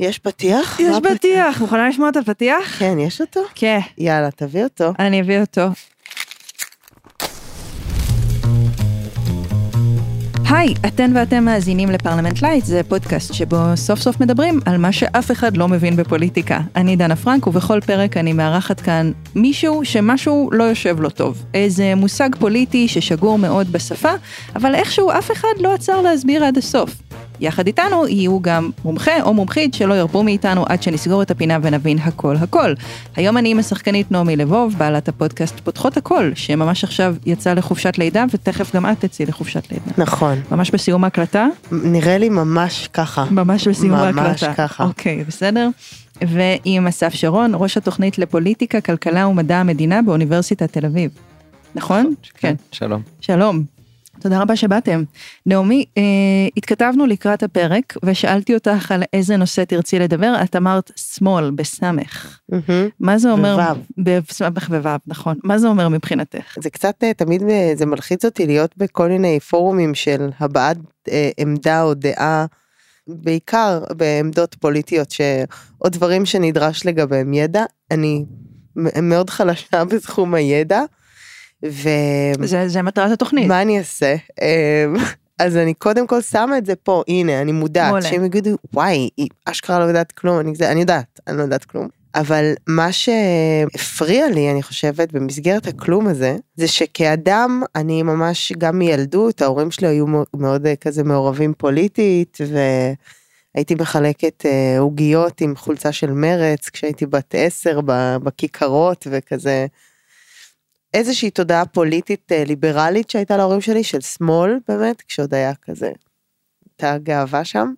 יש פתיח? יש פתיח, מוכנה לשמוע את הפתיח? כן, יש אותו? כן, יאללה, תביא אותו. אני אביא אותו. היי, אתן ואתם מאזינים לפרלמנט לייט, זה פודקאסט שבו סוף סוף מדברים על מה שאף אחד לא מבין בפוליטיקה. אני דנה פרנק, ובכל פרק אני מארחת כאן מישהו שמשהו לא יושב לו טוב. איזה מושג פוליטי ששגור מאוד בשפה, אבל איכשהו אף אחד לא עצר להסביר עד הסוף. יחד איתנו יהיו גם מומחה או מומחית שלא ירפו מאיתנו עד שנסגור את הפינה ונבין הכל הכל. היום אני עם השחקנית נעמי לבוב, בעלת הפודקאסט פותחות הכל, שממש עכשיו יצאה לחופשת לידה, ותכף גם את תצאי לחופשת לידה. נכון. ממש בסיום ההקלטה? נראה לי ממש ככה. ממש בסיום ממש ההקלטה. ככה. אוקיי, בסדר. ועם אסף שרון, ראש התוכנית לפוליטיקה, כלכלה ומדע המדינה באוניברסיטת תל אביב. נכון? כן. שלום. שלום. תודה רבה שבאתם. נעמי, אה, התכתבנו לקראת הפרק ושאלתי אותך על איזה נושא תרצי לדבר, את אמרת שמאל בסמך. מהמם. מה זה אומר? בוו. בסמך ווו, נכון. מה זה אומר מבחינתך? זה קצת אה, תמיד אה, זה מלחיץ אותי להיות בכל מיני פורומים של הבעת אה, עמדה או דעה, בעיקר בעמדות פוליטיות ש... או דברים שנדרש לגביהם ידע. אני מאוד חלשה בתחום הידע. ומה זה, זה מטרת התוכנית. אני אעשה? אה, אז אני קודם כל שמה את זה פה, הנה, אני מודעת. שהם יגידו, וואי, היא אשכרה לא יודעת כלום, אני, אני יודעת, אני לא יודעת כלום. אבל מה שהפריע לי, אני חושבת, במסגרת הכלום הזה, זה שכאדם, אני ממש, גם מילדות, ההורים שלי היו מאו- מאוד אה, כזה מעורבים פוליטית, והייתי מחלקת אה, עוגיות עם חולצה של מרץ, כשהייתי בת עשר בכיכרות, וכזה, איזושהי תודעה פוליטית אה, ליברלית שהייתה להורים שלי, של שמאל באמת, כשעוד היה כזה, הייתה גאווה שם,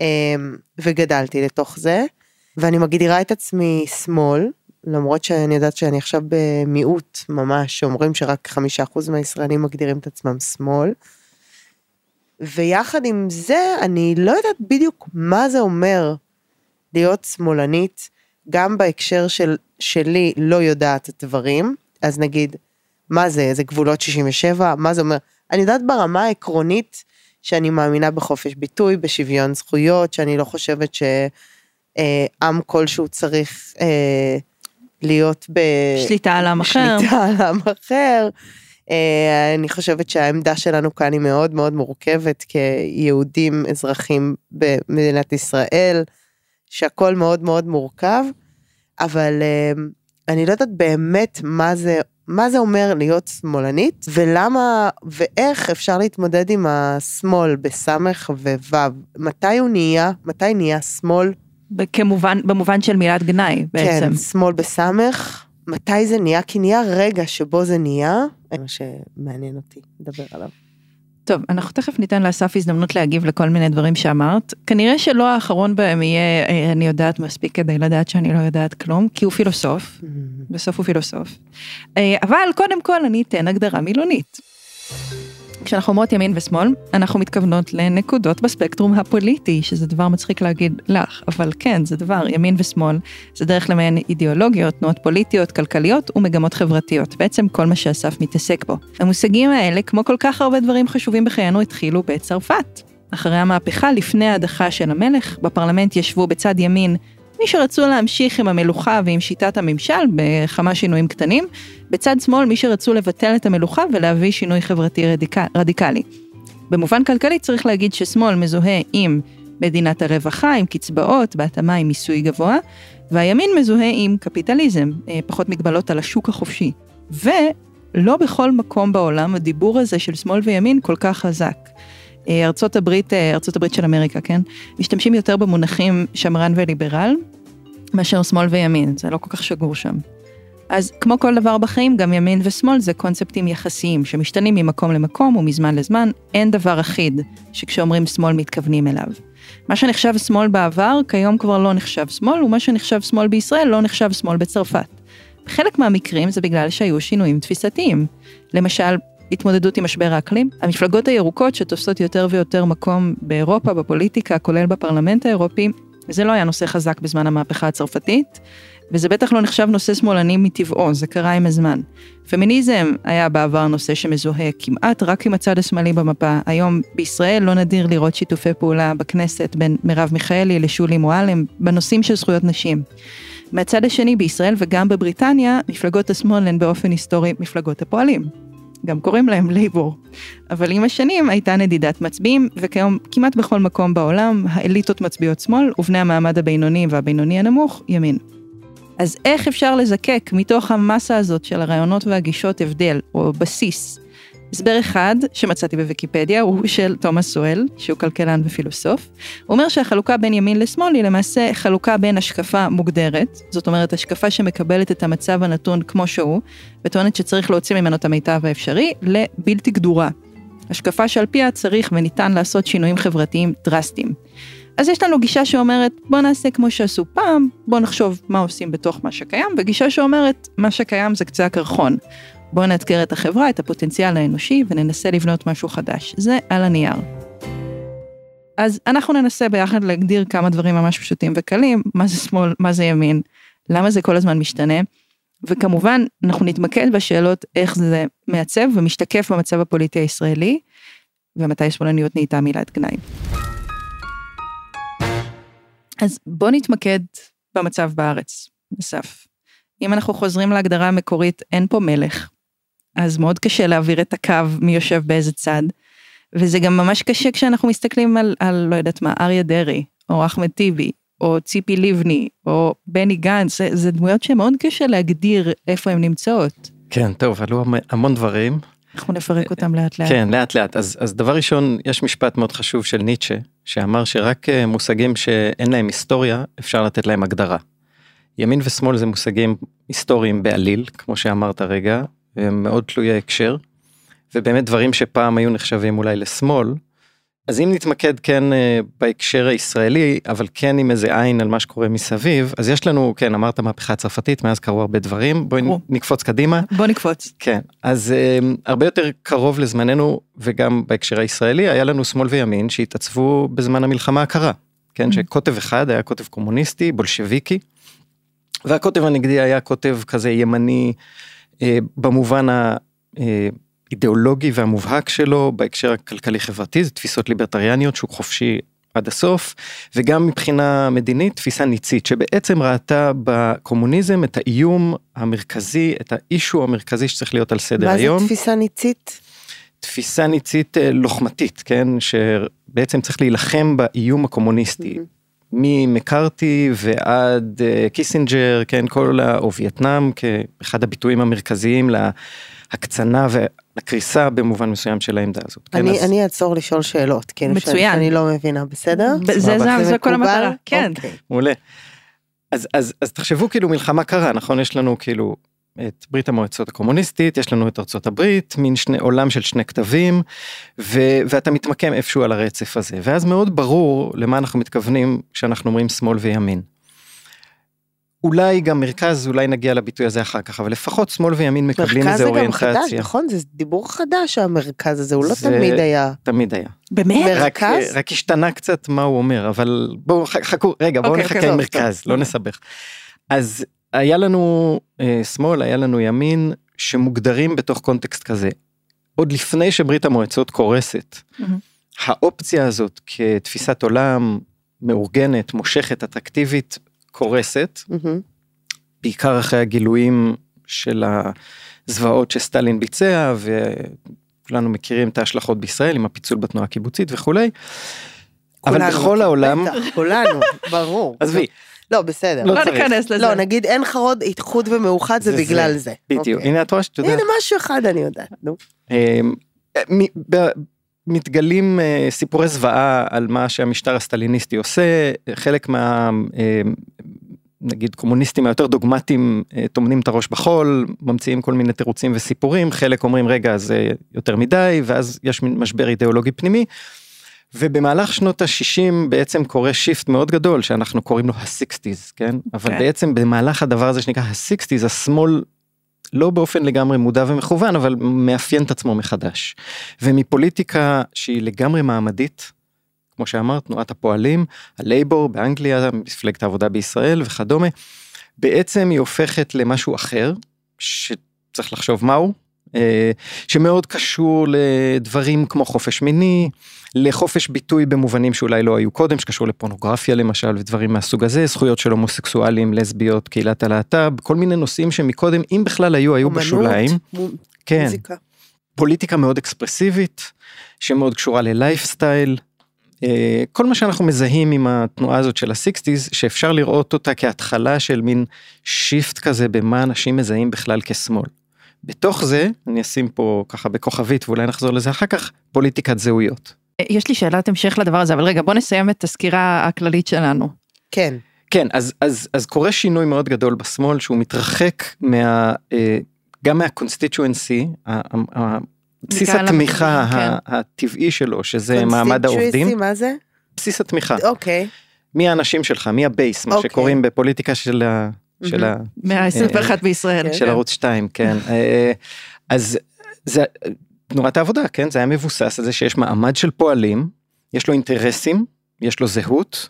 אמ, וגדלתי לתוך זה, ואני מגדירה את עצמי שמאל, למרות שאני יודעת שאני עכשיו במיעוט ממש, שאומרים שרק חמישה אחוז מהישראלים מגדירים את עצמם שמאל. ויחד עם זה, אני לא יודעת בדיוק מה זה אומר להיות שמאלנית, גם בהקשר של שלי לא יודעת את הדברים, אז נגיד, מה זה, זה גבולות 67, מה זה אומר? אני יודעת ברמה העקרונית שאני מאמינה בחופש ביטוי, בשוויון זכויות, שאני לא חושבת שעם כלשהו צריך אה, להיות ב... שליטה על עם אחר. שליטה על עם אחר. אה, אני חושבת שהעמדה שלנו כאן היא מאוד מאוד מורכבת כיהודים אזרחים במדינת ישראל, שהכל מאוד מאוד מורכב, אבל אה, אני לא יודעת באמת מה זה, מה זה אומר להיות שמאלנית, ולמה ואיך אפשר להתמודד עם השמאל בסמך ווו. מתי הוא נהיה, מתי נהיה שמאל? כמובן, במובן של מילת גנאי בעצם. כן, שמאל בסמך. מתי זה נהיה? כי נהיה רגע שבו זה נהיה, מה שמעניין אותי לדבר עליו. טוב, אנחנו תכף ניתן לאסף הזדמנות להגיב לכל מיני דברים שאמרת. כנראה שלא האחרון בהם יהיה, אה, אני יודעת מספיק כדי לדעת שאני לא יודעת כלום, כי הוא פילוסוף, בסוף הוא פילוסוף. אה, אבל קודם כל אני אתן הגדרה מילונית. כשאנחנו אומרות ימין ושמאל, אנחנו מתכוונות לנקודות בספקטרום הפוליטי, שזה דבר מצחיק להגיד לך, אבל כן, זה דבר, ימין ושמאל, זה דרך למעין אידיאולוגיות, תנועות פוליטיות, כלכליות ומגמות חברתיות, בעצם כל מה שאסף מתעסק בו. המושגים האלה, כמו כל כך הרבה דברים חשובים בחיינו, התחילו בצרפת. אחרי המהפכה, לפני ההדחה של המלך, בפרלמנט ישבו בצד ימין מי שרצו להמשיך עם המלוכה ועם שיטת הממשל בכמה שינויים קטנים, בצד שמאל מי שרצו לבטל את המלוכה ולהביא שינוי חברתי רדיקל, רדיקלי. במובן כלכלי צריך להגיד ששמאל מזוהה עם מדינת הרווחה, עם קצבאות, בהתאמה עם מיסוי גבוה, והימין מזוהה עם קפיטליזם, אה, פחות מגבלות על השוק החופשי. ולא בכל מקום בעולם הדיבור הזה של שמאל וימין כל כך חזק. אה, ארצות הברית, אה, ארצות הברית של אמריקה, כן? משתמשים יותר במונחים שמרן וליברל, מאשר שמאל וימין, זה לא כל כך שגור שם. אז כמו כל דבר בחיים, גם ימין ושמאל זה קונספטים יחסיים, שמשתנים ממקום למקום ומזמן לזמן, אין דבר אחיד שכשאומרים שמאל מתכוונים אליו. מה שנחשב שמאל בעבר, כיום כבר לא נחשב שמאל, ומה שנחשב שמאל בישראל לא נחשב שמאל בצרפת. בחלק מהמקרים זה בגלל שהיו שינויים תפיסתיים. למשל, התמודדות עם משבר האקלים. המפלגות הירוקות שתופסות יותר ויותר מקום באירופה, בפוליטיקה, כולל בפרלמנט האירופי, וזה לא היה נושא חזק בזמן המהפכה הצרפתית, וזה בטח לא נחשב נושא שמאלני מטבעו, זה קרה עם הזמן. פמיניזם היה בעבר נושא שמזוהה כמעט רק עם הצד השמאלי במפה. היום בישראל לא נדיר לראות שיתופי פעולה בכנסת בין מרב מיכאלי לשולי מועלם בנושאים של זכויות נשים. מהצד השני בישראל וגם בבריטניה, מפלגות השמאל הן באופן היסטורי מפלגות הפועלים. גם קוראים להם לייבור. אבל עם השנים הייתה נדידת מצביעים, וכיום כמעט בכל מקום בעולם האליטות מצביעות שמאל, ובני המעמד הבינוני והבינוני הנמוך ימין. אז איך אפשר לזקק מתוך המסה הזאת של הרעיונות והגישות הבדל, או בסיס? הסבר אחד שמצאתי בוויקיפדיה הוא של תומאס סואל, שהוא כלכלן ופילוסוף. הוא אומר שהחלוקה בין ימין לשמאל היא למעשה חלוקה בין השקפה מוגדרת, זאת אומרת השקפה שמקבלת את המצב הנתון כמו שהוא, וטוענת שצריך להוציא ממנו את המיטב האפשרי, לבלתי גדורה. השקפה שעל פיה צריך וניתן לעשות שינויים חברתיים דרסטיים. אז יש לנו גישה שאומרת, בוא נעשה כמו שעשו פעם, בוא נחשוב מה עושים בתוך מה שקיים, וגישה שאומרת, מה שקיים זה קצה הקרחון. בואו נאתגר את החברה, את הפוטנציאל האנושי, וננסה לבנות משהו חדש. זה על הנייר. אז אנחנו ננסה ביחד להגדיר כמה דברים ממש פשוטים וקלים, מה זה שמאל, מה זה ימין, למה זה כל הזמן משתנה, וכמובן, אנחנו נתמקד בשאלות איך זה מעצב ומשתקף במצב הפוליטי הישראלי, ומתי שמאלניות נהייתה מילת גנאי. אז בואו נתמקד במצב בארץ, אסף. אם אנחנו חוזרים להגדרה המקורית, אין פה מלך. אז מאוד קשה להעביר את הקו מי יושב באיזה צד. וזה גם ממש קשה כשאנחנו מסתכלים על, על לא יודעת מה, אריה דרעי, או אחמד טיבי, או ציפי לבני, או בני גנץ, זה, זה דמויות שמאוד קשה להגדיר איפה הן נמצאות. כן, טוב, עלו המון דברים. אנחנו נפרק אותם לאט לאט. כן, לאט לאט. אז, אז דבר ראשון, יש משפט מאוד חשוב של ניטשה, שאמר שרק אה, מושגים שאין להם היסטוריה, אפשר לתת להם הגדרה. ימין ושמאל זה מושגים היסטוריים בעליל, כמו שאמרת רגע, מאוד תלויי הקשר, ובאמת דברים שפעם היו נחשבים אולי לשמאל. אז אם נתמקד כן אה, בהקשר הישראלי, אבל כן עם איזה עין על מה שקורה מסביב, אז יש לנו, כן, אמרת מהפכה הצרפתית, מאז קרו הרבה דברים, בואי נקפוץ קדימה. בוא נקפוץ. כן, אז אה, הרבה יותר קרוב לזמננו, וגם בהקשר הישראלי, היה לנו שמאל וימין שהתעצבו בזמן המלחמה הקרה. כן, mm-hmm. שקוטב אחד היה קוטב קומוניסטי, בולשביקי, והקוטב הנגדי היה קוטב כזה ימני במובן האידיאולוגי והמובהק שלו בהקשר הכלכלי חברתי זה תפיסות ליברטריאניות שוק חופשי עד הסוף וגם מבחינה מדינית תפיסה ניצית שבעצם ראתה בקומוניזם את האיום המרכזי את האישו המרכזי שצריך להיות על סדר מה היום. מה זה תפיסה ניצית? תפיסה ניצית אה, לוחמתית כן שבעצם צריך להילחם באיום הקומוניסטי. Mm-hmm. ממקארתי ועד אה, קיסינג'ר, כן, כל ה... או וייטנאם כאחד הביטויים המרכזיים להקצנה ולקריסה במובן מסוים של העמדה הזאת. כן, אני, כן, אז... אני אעצור לשאול שאלות, כן, מצוין. שאני לא מבינה, בסדר? זה, זה, זה, זה כל המטרה, כן. אוקיי. מעולה. אז, אז, אז תחשבו כאילו מלחמה קרה, נכון? יש לנו כאילו את ברית המועצות הקומוניסטית, יש לנו את ארצות הברית, מין שני עולם של שני כתבים, ו, ואתה מתמקם איפשהו על הרצף הזה, ואז מאוד ברור למה אנחנו מתכוונים כשאנחנו אומרים שמאל וימין. אולי גם מרכז, אולי נגיע לביטוי הזה אחר כך, אבל לפחות שמאל וימין מקבלים איזה אוריינטציה. מרכז זה גם חדש, נכון? זה דיבור חדש המרכז הזה, הוא לא תמיד היה. תמיד היה. באמת? רק, רק השתנה קצת מה הוא אומר, אבל בואו חכו, רגע, בואו okay, אוקיי, נחכה עם מרכז, טוב. לא נסבך. אז היה לנו אה, שמאל, היה לנו ימין, שמוגדרים בתוך קונטקסט כזה. עוד לפני שברית המועצות קורסת, mm-hmm. האופציה הזאת כתפיסת עולם מאורגנת, מושכת, אטרקטיבית, קורסת, mm-hmm. בעיקר אחרי הגילויים של הזוועות שסטלין ביצע, וכולנו מכירים את ההשלכות בישראל עם הפיצול בתנועה הקיבוצית וכולי. אבל בכל העולם, כולנו, ברור. עזבי, לא, בסדר. לא, לא ניכנס לזה. לא, נגיד אין חרוד, איחוד ומאוחד זה, בגלל זה. בדיוק, אוקיי. הנה את רואה שאת יודעת. הנה משהו אחד אני יודעת, נו. אמ, מתגלים אה, סיפורי זוועה על מה שהמשטר הסטליניסטי עושה, חלק מה... אמ, נגיד קומוניסטים היותר דוגמטיים אה, טומנים את הראש בחול, ממציאים כל מיני תירוצים וסיפורים, חלק אומרים רגע זה יותר מדי, ואז יש מין משבר אידיאולוגי פנימי. ובמהלך שנות ה-60 בעצם קורה shift מאוד גדול שאנחנו קוראים לו ה-60's, כן? Okay. אבל כן. בעצם במהלך הדבר הזה שנקרא ה-60's, השמאל לא באופן לגמרי מודע ומכוון, אבל מאפיין את עצמו מחדש. ומפוליטיקה שהיא לגמרי מעמדית, כמו שאמרת, תנועת הפועלים, הלייבור באנגליה, מפלגת העבודה בישראל וכדומה, בעצם היא הופכת למשהו אחר, שצריך לחשוב מהו, שמאוד קשור לדברים כמו חופש מיני, לחופש ביטוי במובנים שאולי לא היו קודם, שקשור לפורנוגרפיה למשל ודברים מהסוג הזה, זכויות של הומוסקסואלים, לסביות, קהילת הלהט"ב, כל מיני נושאים שמקודם, אם בכלל היו, היו אומנות, בשוליים. מ- כן. מוזיקה. פוליטיקה מאוד אקספרסיבית, שמאוד קשורה ללייפסטייל. אה, כל מה שאנחנו מזהים עם התנועה הזאת של הסיקסטיז, שאפשר לראות אותה כהתחלה של מין shift כזה במה אנשים מזהים בכלל כשמאל. בתוך זה, אני אשים פה ככה בכוכבית ואולי נחזור לזה אחר כך, פוליטיקת זהויות. יש לי שאלת המשך לדבר הזה, אבל רגע, בוא נסיים את הסקירה הכללית שלנו. כן. כן, אז, אז, אז קורה שינוי מאוד גדול בשמאל שהוא מתרחק מה, אה, גם מה constituency, בסיס התמיכה כן. הטבעי שלו, שזה מעמד העובדים. מה זה? בסיס התמיכה. אוקיי. מי האנשים שלך, מי ה base, מה אוקיי. שקוראים בפוליטיקה של ה... של ה... מאה ה-21 בישראל. של ערוץ 2, כן. אה, אז זה, תנועת העבודה, כן, זה היה מבוסס על זה שיש מעמד של פועלים, יש לו אינטרסים, יש לו זהות,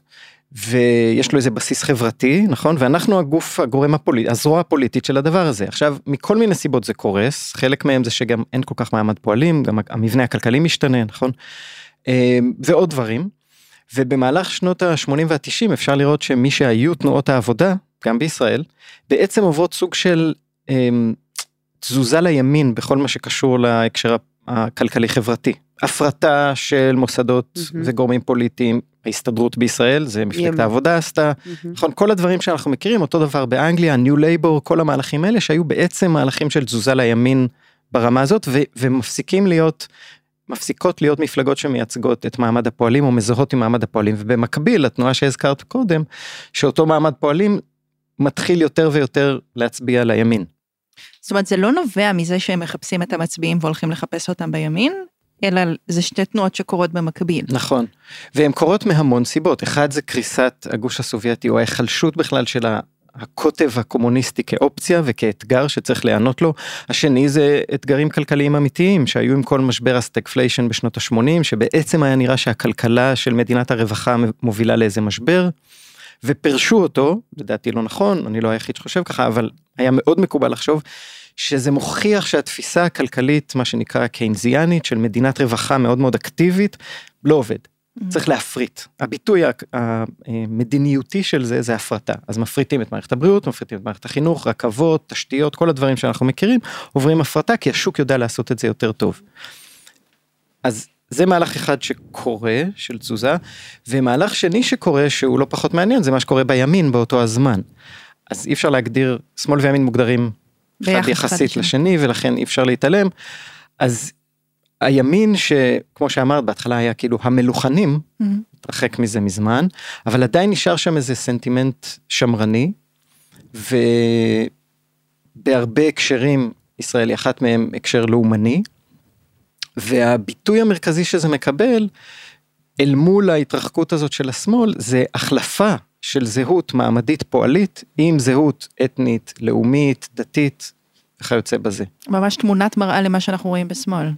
ויש לו איזה בסיס חברתי, נכון? ואנחנו הגוף, הגורם הפוליטי, הזרוע הפוליטית של הדבר הזה. עכשיו, מכל מיני סיבות זה קורס, חלק מהם זה שגם אין כל כך מעמד פועלים, גם המבנה הכלכלי משתנה, נכון? אה, ועוד דברים. ובמהלך שנות ה-80 וה-90 אפשר לראות שמי שהיו תנועות העבודה, גם בישראל, בעצם עוברות סוג של אה, תזוזה לימין בכל מה שקשור להקשר הכלכלי חברתי. הפרטה של מוסדות mm-hmm. וגורמים פוליטיים, ההסתדרות בישראל, זה מפלגת ימין. העבודה עשתה, mm-hmm. נכון, כל הדברים שאנחנו מכירים, אותו דבר באנגליה, ניו לייבור, כל המהלכים האלה שהיו בעצם מהלכים של תזוזה לימין ברמה הזאת, ו- ומפסיקים להיות, מפסיקות להיות מפלגות שמייצגות את מעמד הפועלים או מזוהות עם מעמד הפועלים, ובמקביל לתנועה שהזכרת קודם, שאותו מעמד פועלים מתחיל יותר ויותר להצביע לימין. זאת אומרת, זה לא נובע מזה שהם מחפשים את המצביעים והולכים לחפש אותם בימין, אלא זה שתי תנועות שקורות במקביל. נכון, והן קורות מהמון סיבות. אחד זה קריסת הגוש הסובייטי, או ההיחלשות בכלל של הקוטב הקומוניסטי כאופציה וכאתגר שצריך להיענות לו. השני זה אתגרים כלכליים אמיתיים שהיו עם כל משבר ה stagflation בשנות ה-80, שבעצם היה נראה שהכלכלה של מדינת הרווחה מובילה לאיזה משבר. ופרשו אותו, לדעתי לא נכון, אני לא היחיד שחושב ככה, אבל היה מאוד מקובל לחשוב שזה מוכיח שהתפיסה הכלכלית, מה שנקרא קיינזיאנית, של מדינת רווחה מאוד מאוד אקטיבית, לא עובד. Mm-hmm. צריך להפריט. הביטוי המדיניותי של זה זה הפרטה. אז מפריטים את מערכת הבריאות, מפריטים את מערכת החינוך, רכבות, תשתיות, כל הדברים שאנחנו מכירים, עוברים הפרטה כי השוק יודע לעשות את זה יותר טוב. אז זה מהלך אחד שקורה, של תזוזה, ומהלך שני שקורה, שהוא לא פחות מעניין, זה מה שקורה בימין באותו הזמן. אז אי אפשר להגדיר, שמאל וימין מוגדרים אחד יחסית לשני, ולכן אי אפשר להתעלם. אז הימין שכמו שאמרת בהתחלה היה כאילו המלוכנים, mm-hmm. התרחק מזה מזמן, אבל עדיין נשאר שם איזה סנטימנט שמרני, ובהרבה הקשרים ישראל היא אחת מהם הקשר לאומני. והביטוי המרכזי שזה מקבל אל מול ההתרחקות הזאת של השמאל זה החלפה של זהות מעמדית פועלית עם זהות אתנית, לאומית, דתית וכיוצא בזה. ממש תמונת מראה למה שאנחנו רואים בשמאל.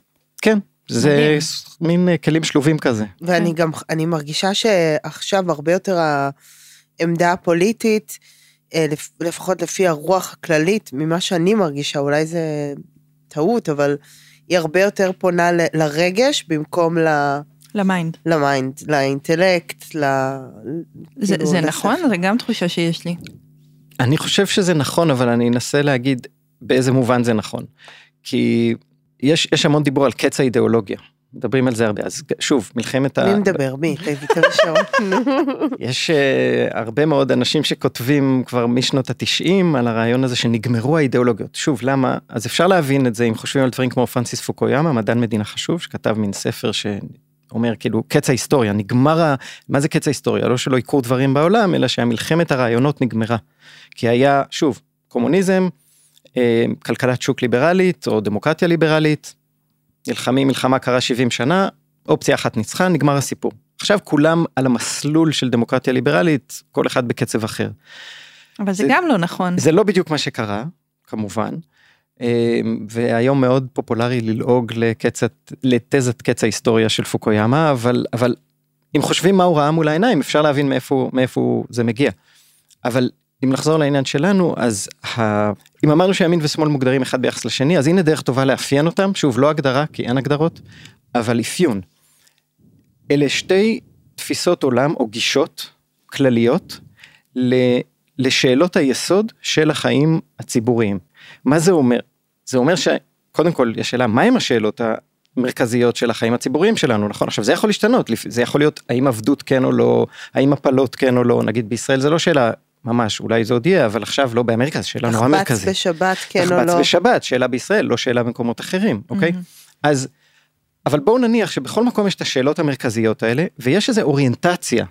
כן, זה מין אה, כלים שלובים כזה. ואני כן. גם, אני מרגישה שעכשיו הרבה יותר העמדה הפוליטית, אה, לפחות לפי הרוח הכללית, ממה שאני מרגישה, אולי זה טעות, אבל היא הרבה יותר פונה ל, לרגש במקום ל... ל mind. ל mind, לאינטלקט, ל... זה, כאילו, זה נכון? זה גם תחושה שיש לי. אני חושב שזה נכון, אבל אני אנסה להגיד באיזה מובן זה נכון. כי יש, יש המון דיבור על קץ האידיאולוגיה. מדברים על זה הרבה אז שוב מלחמת ה... מי מדבר? מי? יש uh, הרבה מאוד אנשים שכותבים כבר משנות התשעים על הרעיון הזה שנגמרו האידיאולוגיות. שוב למה? אז אפשר להבין את זה אם חושבים על דברים כמו פרנסיס פוקויאמה מדען מדינה חשוב שכתב מין ספר שאומר כאילו קץ ההיסטוריה נגמר ה... מה זה קץ ההיסטוריה? לא שלא יקרו דברים בעולם אלא שהמלחמת הרעיונות נגמרה. כי היה שוב קומוניזם אה, כלכלת שוק ליברלית או דמוקרטיה ליברלית נלחמים מלחמה קרה 70 שנה, אופציה אחת ניצחה, נגמר הסיפור. עכשיו כולם על המסלול של דמוקרטיה ליברלית, כל אחד בקצב אחר. אבל זה, זה גם לא נכון. זה לא בדיוק מה שקרה, כמובן. אמ, והיום מאוד פופולרי ללעוג לקצת, לתזת קץ ההיסטוריה של פוקויאמה, אבל, אבל אם חושבים מה הוא ראה מול העיניים, אפשר להבין מאיפה, מאיפה זה מגיע. אבל אם נחזור לעניין שלנו, אז ה... אם אמרנו שימין ושמאל מוגדרים אחד ביחס לשני, אז הנה דרך טובה לאפיין אותם, שוב, לא הגדרה, כי אין הגדרות, אבל אפיון. אלה שתי תפיסות עולם או גישות כלליות לשאלות היסוד של החיים הציבוריים. מה זה אומר? זה אומר שקודם כל יש שאלה מהם השאלות המרכזיות של החיים הציבוריים שלנו נכון עכשיו זה יכול להשתנות זה יכול להיות האם עבדות כן או לא האם הפלות כן או לא נגיד בישראל זה לא שאלה ממש אולי זה עוד יהיה אבל עכשיו לא באמריקה זו שאלה נורא מרכזית. תחבץ בשבת כן או לא. תחבץ בשבת שאלה בישראל לא שאלה במקומות אחרים אוקיי mm-hmm. אז אבל בואו נניח שבכל מקום יש את השאלות המרכזיות האלה ויש איזה אוריינטציה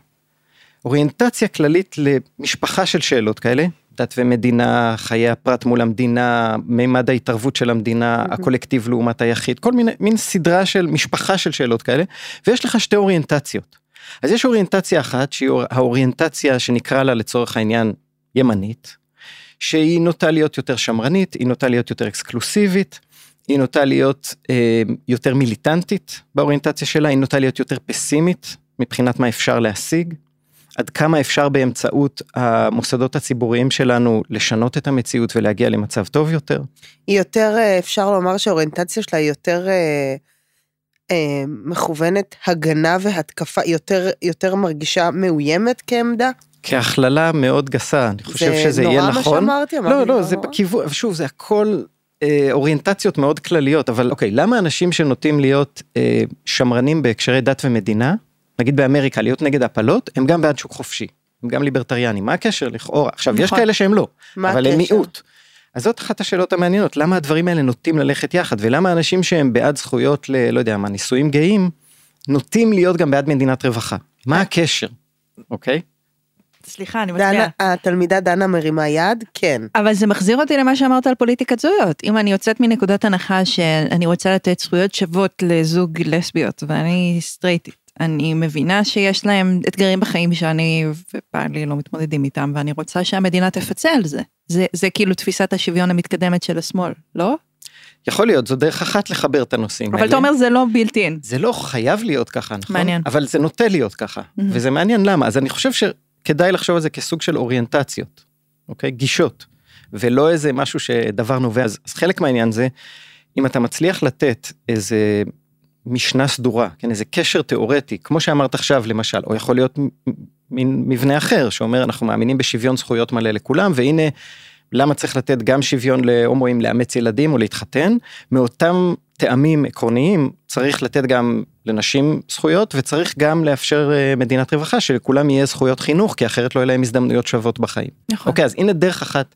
אוריינטציה כללית למשפחה של שאלות כאלה, דת ומדינה, חיי הפרט מול המדינה, מימד ההתערבות של המדינה, mm-hmm. הקולקטיב לעומת היחיד, כל מיני, מין סדרה של משפחה של שאלות כאלה, ויש לך שתי אוריינטציות. אז יש אוריינטציה אחת שהיא האוריינטציה שנקרא לה לצורך העניין ימנית, שהיא נוטה להיות יותר שמרנית, היא נוטה להיות יותר אקסקלוסיבית, היא נוטה להיות אה, יותר מיליטנטית באוריינטציה שלה, היא נוטה להיות יותר פסימית מבחינת מה אפשר להשיג. עד כמה אפשר באמצעות המוסדות הציבוריים שלנו לשנות את המציאות ולהגיע למצב טוב יותר? היא יותר, אה, אפשר לומר שהאוריינטציה שלה היא יותר אה, אה, מכוונת הגנה והתקפה, יותר, יותר מרגישה מאוימת כעמדה? כהכללה מאוד גסה, אני חושב שזה יהיה נכון. זה נורא מה שאמרתי, אמרתי לא, לא, זה בכיוון, שוב, זה הכל אה, אוריינטציות מאוד כלליות, אבל אוקיי, למה אנשים שנוטים להיות אה, שמרנים בהקשרי דת ומדינה, נגיד באמריקה להיות נגד הפלות הם גם בעד שוק חופשי הם גם ליברטריאנים מה הקשר לכאורה עכשיו נכון. יש כאלה שהם לא אבל הם מיעוט. אז זאת אחת השאלות המעניינות למה הדברים האלה נוטים ללכת יחד ולמה אנשים שהם בעד זכויות ל... לא יודע מה נישואים גאים נוטים להיות גם בעד מדינת רווחה מה אה. הקשר אוקיי. סליחה, אני מצביעה. התלמידה דנה מרימה יד, כן. אבל זה מחזיר אותי למה שאמרת על פוליטיקת זהויות. אם אני יוצאת מנקודת הנחה שאני רוצה לתת זכויות שוות לזוג לסביות ואני סטרייטית, אני מבינה שיש להם אתגרים בחיים שאני ובעלי לא מתמודדים איתם, ואני רוצה שהמדינה תפצה על זה. זה, זה כאילו תפיסת השוויון המתקדמת של השמאל, לא? יכול להיות, זו דרך אחת לחבר את הנושאים אבל האלה. אבל אתה אומר זה לא בלתי אין. זה לא חייב להיות ככה, נכון? מעניין. אבל זה נוטה להיות ככה, mm-hmm. וזה מעניין למה. אז אני חושב שכדאי לחשוב על זה כסוג של אוריינטציות, אוקיי? גישות, ולא איזה משהו שדבר נובע. אז, אז חלק מהעניין זה, אם אתה מצליח לתת איזה משנה סדורה, כן, איזה קשר תיאורטי, כמו שאמרת עכשיו למשל, או יכול להיות מין מבנה אחר שאומר אנחנו מאמינים בשוויון זכויות מלא לכולם והנה למה צריך לתת גם שוויון להומואים לאמץ ילדים או להתחתן, מאותם טעמים עקרוניים צריך לתת גם לנשים זכויות וצריך גם לאפשר אה, מדינת רווחה שלכולם יהיה זכויות חינוך כי אחרת לא יהיה להם הזדמנויות שוות בחיים. נכון. אוקיי אז הנה דרך אחת.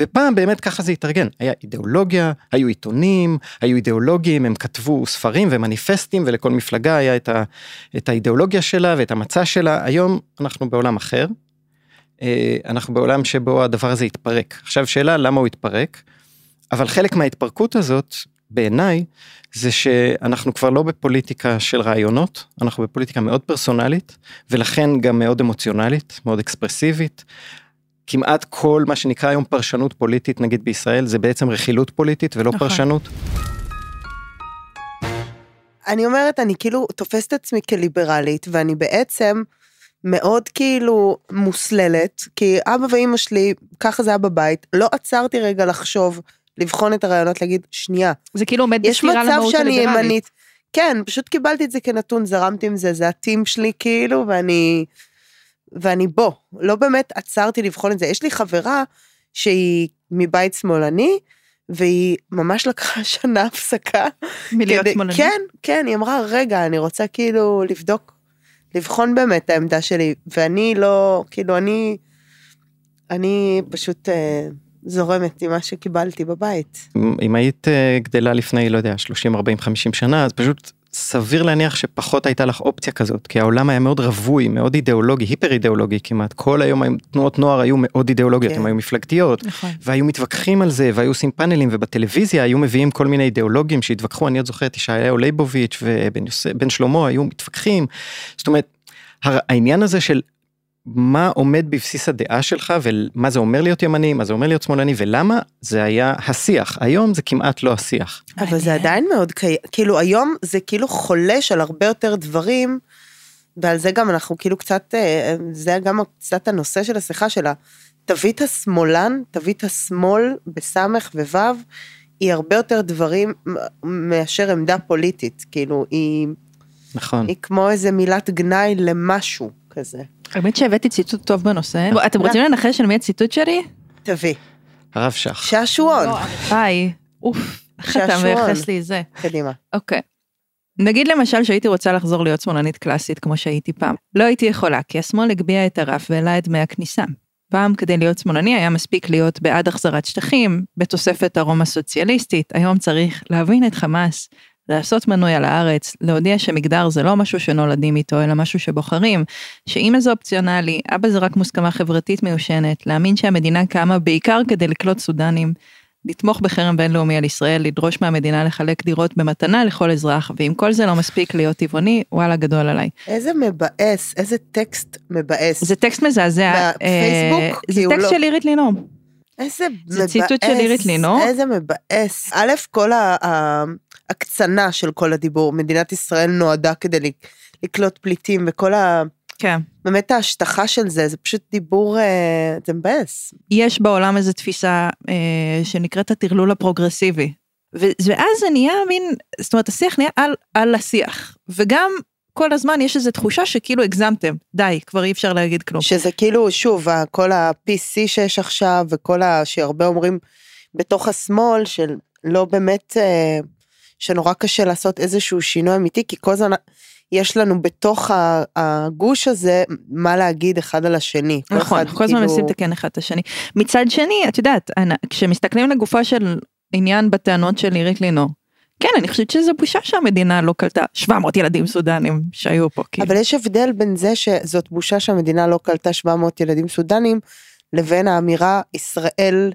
ופעם באמת ככה זה התארגן, היה אידיאולוגיה, היו עיתונים, היו אידיאולוגים, הם כתבו ספרים ומניפסטים ולכל מפלגה היה את, ה, את האידיאולוגיה שלה ואת המצע שלה, היום אנחנו בעולם אחר, אנחנו בעולם שבו הדבר הזה התפרק. עכשיו שאלה למה הוא התפרק, אבל חלק מההתפרקות הזאת בעיניי זה שאנחנו כבר לא בפוליטיקה של רעיונות, אנחנו בפוליטיקה מאוד פרסונלית ולכן גם מאוד אמוציונלית, מאוד אקספרסיבית. כמעט כל מה שנקרא היום פרשנות פוליטית נגיד בישראל זה בעצם רכילות פוליטית ולא נכון. פרשנות. אני אומרת אני כאילו תופסת עצמי כליברלית ואני בעצם מאוד כאילו מוסללת כי אבא ואימא שלי ככה זה היה בבית לא עצרתי רגע לחשוב לבחון את הרעיונות להגיד שנייה זה כאילו עומד בסתירה למהות הליברלית. כן פשוט קיבלתי את זה כנתון זרמתי עם זה זה הטים שלי כאילו ואני. ואני בו, לא באמת עצרתי לבחון את זה. יש לי חברה שהיא מבית שמאלני, והיא ממש לקחה שנה הפסקה. מלהיות שמאלנית? כן, כן, היא אמרה, רגע, אני רוצה כאילו לבדוק, לבחון באמת את העמדה שלי, ואני לא, כאילו, אני, אני פשוט אה, זורמת עם מה שקיבלתי בבית. אם היית אה, גדלה לפני, לא יודע, 30, 40, 50 שנה, אז פשוט סביר להניח שפחות הייתה לך אופציה כזאת כי העולם היה מאוד רווי מאוד אידיאולוגי היפר אידיאולוגי כמעט כל היום תנועות נוער היו מאוד אידיאולוגיות כן. הם היו מפלגתיות נכון. והיו מתווכחים על זה והיו עושים פאנלים ובטלוויזיה היו מביאים כל מיני אידיאולוגים שהתווכחו אני עוד זוכר את ישעיהו ליבוביץ' ובן שלמה היו מתווכחים זאת אומרת העניין הזה של מה עומד בבסיס הדעה שלך ומה זה אומר להיות ימני, מה זה אומר להיות שמאלני ולמה זה היה השיח. היום זה כמעט לא השיח. אבל זה עדיין מאוד, כאילו היום זה כאילו חולש על הרבה יותר דברים ועל זה גם אנחנו כאילו קצת, אה, זה גם קצת הנושא של השיחה שלה. תווית השמאלן, תווית השמאל בסמך ווו, היא הרבה יותר דברים מאשר עמדה פוליטית, כאילו היא... נכון. היא כמו איזה מילת גנאי למשהו כזה. האמת שהבאתי ציטוט טוב בנושא. אתם רוצים לנחש על מי הציטוט שלי? תביא. הרב שך. שעשועון. ביי. אוף, איך אתה מייחס לי זה? קדימה. אוקיי. נגיד למשל שהייתי רוצה לחזור להיות שמאלנית קלאסית כמו שהייתי פעם. לא הייתי יכולה, כי השמאל הגביה את הרף והעלה את דמי הכניסה. פעם כדי להיות שמאלני היה מספיק להיות בעד החזרת שטחים, בתוספת ארומה סוציאליסטית, היום צריך להבין את חמאס, לעשות מנוי על הארץ, להודיע שמגדר זה לא משהו שנולדים איתו, אלא משהו שבוחרים, שאמא זה אופציונלי, אבא זה רק מוסכמה חברתית מיושנת, להאמין שהמדינה קמה בעיקר כדי לקלוט סודנים, לתמוך בחרם בינלאומי על ישראל, לדרוש מהמדינה לחלק דירות במתנה לכל אזרח, ואם כל זה לא מספיק להיות טבעוני, וואלה גדול עליי. איזה מבאס, איזה טקסט מבאס. זה טקסט מזעזע. בפייסבוק? אה, זה טקסט לא... של אירית לינור. איזה מבאס. זה ציטוט של אירית לינור. איזה מבאס. א', כל ההקצנה של כל הדיבור, מדינת ישראל נועדה כדי לקלוט פליטים וכל ה... כן. באמת ההשטחה של זה, זה פשוט דיבור, אה, זה מבאס. יש בעולם איזו תפיסה אה, שנקראת הטרלול הפרוגרסיבי. ואז זה נהיה מין, זאת אומרת השיח נהיה על, על השיח. וגם כל הזמן יש איזו תחושה שכאילו הגזמתם, די, כבר אי אפשר להגיד כלום. שזה כאילו, שוב, כל ה-PC שיש עכשיו, וכל ה... שהרבה אומרים בתוך השמאל, של לא באמת, אה, שנורא קשה לעשות איזשהו שינוי אמיתי, כי כל הזמן יש לנו בתוך הגוש הזה מה להגיד אחד על השני. נכון, כל הזמן כאילו... מנסים לתקן אחד את השני. מצד שני, את יודעת, כשמסתכלים לגופה של עניין בטענות של עירית לינור, כן, אני חושבת שזו בושה שהמדינה לא קלטה 700 ילדים סודנים שהיו פה. כאילו. אבל יש הבדל בין זה שזאת בושה שהמדינה לא קלטה 700 ילדים סודנים, לבין האמירה ישראל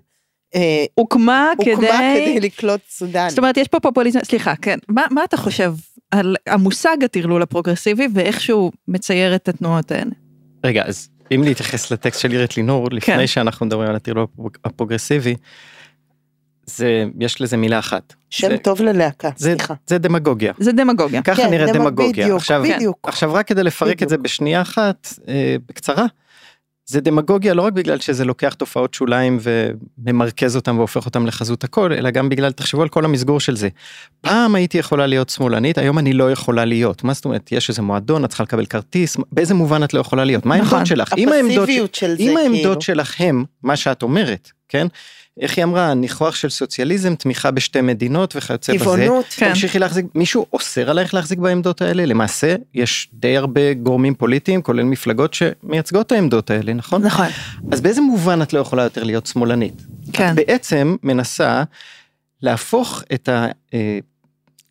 אה, הוקמה, הוקמה כדי... כדי לקלוט סודנים. זאת אומרת, יש פה פופוליזם, סליחה, כן, מה, מה אתה חושב על המושג הטרלול הפרוגרסיבי ואיך שהוא מצייר את התנועות האלה? רגע, אז אם להתייחס לטקסט של אירית לינור, לפני כן. שאנחנו מדברים על הטרלול הפרוגרסיבי, זה, יש לזה מילה אחת. שם זה, טוב ללהקה, זה, סליחה. זה דמגוגיה. זה דמגוגיה. ככה כן, נראית דמג... דמגוגיה. בדיוק, עכשיו, בדיוק. עכשיו רק כדי לפרק בדיוק. את זה בשנייה אחת, אה, בקצרה, זה דמגוגיה לא רק בגלל שזה לוקח תופעות שוליים וממרכז אותם והופך אותם לחזות הכל, אלא גם בגלל, תחשבו על כל המסגור של זה. פעם הייתי יכולה להיות שמאלנית, היום אני לא יכולה להיות. מה זאת אומרת, יש איזה מועדון, את צריכה לקבל כרטיס, באיזה מובן את לא יכולה להיות? מה העמדות נכון. שלך? אם העמדות, של זה, אם העמדות כאילו. שלך הם מה שאת אומרת, כן? איך היא אמרה, ניחוח של סוציאליזם, תמיכה בשתי מדינות וכיוצא בזה. טבעונות. כן. תמשיכי להחזיק, מישהו אוסר עלייך להחזיק בעמדות האלה? למעשה, יש די הרבה גורמים פוליטיים, כולל מפלגות שמייצגות את העמדות האלה, נכון? נכון. אז באיזה מובן את לא יכולה יותר להיות שמאלנית? כן. את בעצם מנסה להפוך את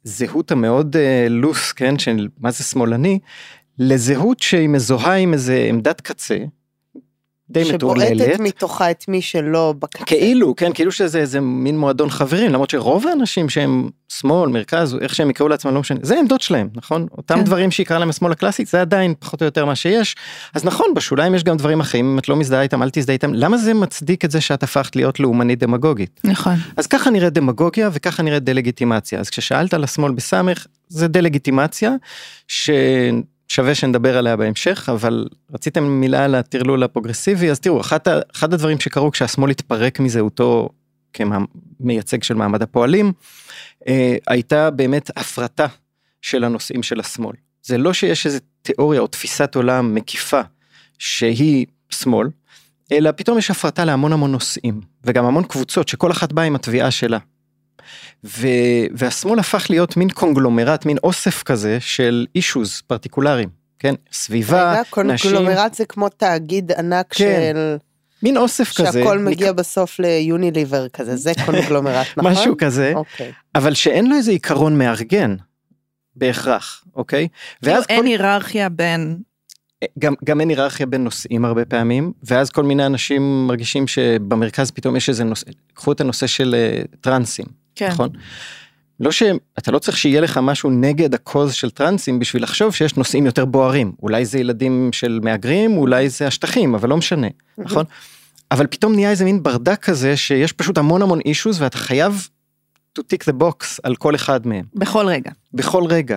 הזהות אה, המאוד לוס, אה, כן, של מה זה שמאלני, לזהות שהיא מזוהה עם איזה עמדת קצה, די מטורללת. שבועטת מתוכה את מי שלא בקצה. כאילו, כן, כאילו שזה איזה מין מועדון חברים, למרות שרוב האנשים שהם שמאל, מרכז, איך שהם יקראו לעצמם, לא משנה, זה העמדות שלהם, נכון? אותם כן. דברים שיקרא להם השמאל הקלאסית, זה עדיין פחות או יותר מה שיש. אז נכון, בשוליים יש גם דברים אחרים, אם את לא מזדהה איתם, אל תזדהה איתם. למה זה מצדיק את זה שאת הפכת להיות לאומנית דמגוגית? נכון. אז ככה נראית דמגוגיה וככה נראית דה-לגיטימציה. אז כששאלת על השמאל בסמך, זה דה-לגיטימציה, ש... שווה שנדבר עליה בהמשך, אבל רציתם מילה על הטרלול הפרוגרסיבי, אז תראו, אחד, אחד הדברים שקרו כשהשמאל התפרק מזהותו כמייצג של מעמד הפועלים, אה, הייתה באמת הפרטה של הנושאים של השמאל. זה לא שיש איזה תיאוריה או תפיסת עולם מקיפה שהיא שמאל, אלא פתאום יש הפרטה להמון המון נושאים, וגם המון קבוצות שכל אחת באה עם התביעה שלה. ו, והשמאל הפך להיות מין קונגלומרט, מין אוסף כזה של אישוז פרטיקולריים, כן? סביבה, רגע, נשים. קונגלומרט זה כמו תאגיד ענק כן. של... מין אוסף שהכל כזה. שהכל מגיע נק... בסוף ליוניליבר כזה, זה קונגלומרט, נכון? משהו כזה, אוקיי. אבל שאין לו איזה עיקרון מארגן, בהכרח, אוקיי? ואז כאילו אין כל... היררכיה בין... גם, גם אין היררכיה בין נושאים הרבה פעמים, ואז כל מיני אנשים מרגישים שבמרכז פתאום יש איזה נושא, קחו את הנושא של uh, טרנסים, כן. נכון? לא שאתה לא צריך שיהיה לך משהו נגד הקוז של טרנסים בשביל לחשוב שיש נושאים יותר בוערים. אולי זה ילדים של מהגרים, אולי זה השטחים, אבל לא משנה, נכון? אבל פתאום נהיה איזה מין ברדק כזה שיש פשוט המון המון אישוז ואתה חייב to tick the box על כל אחד מהם. בכל רגע. בכל רגע.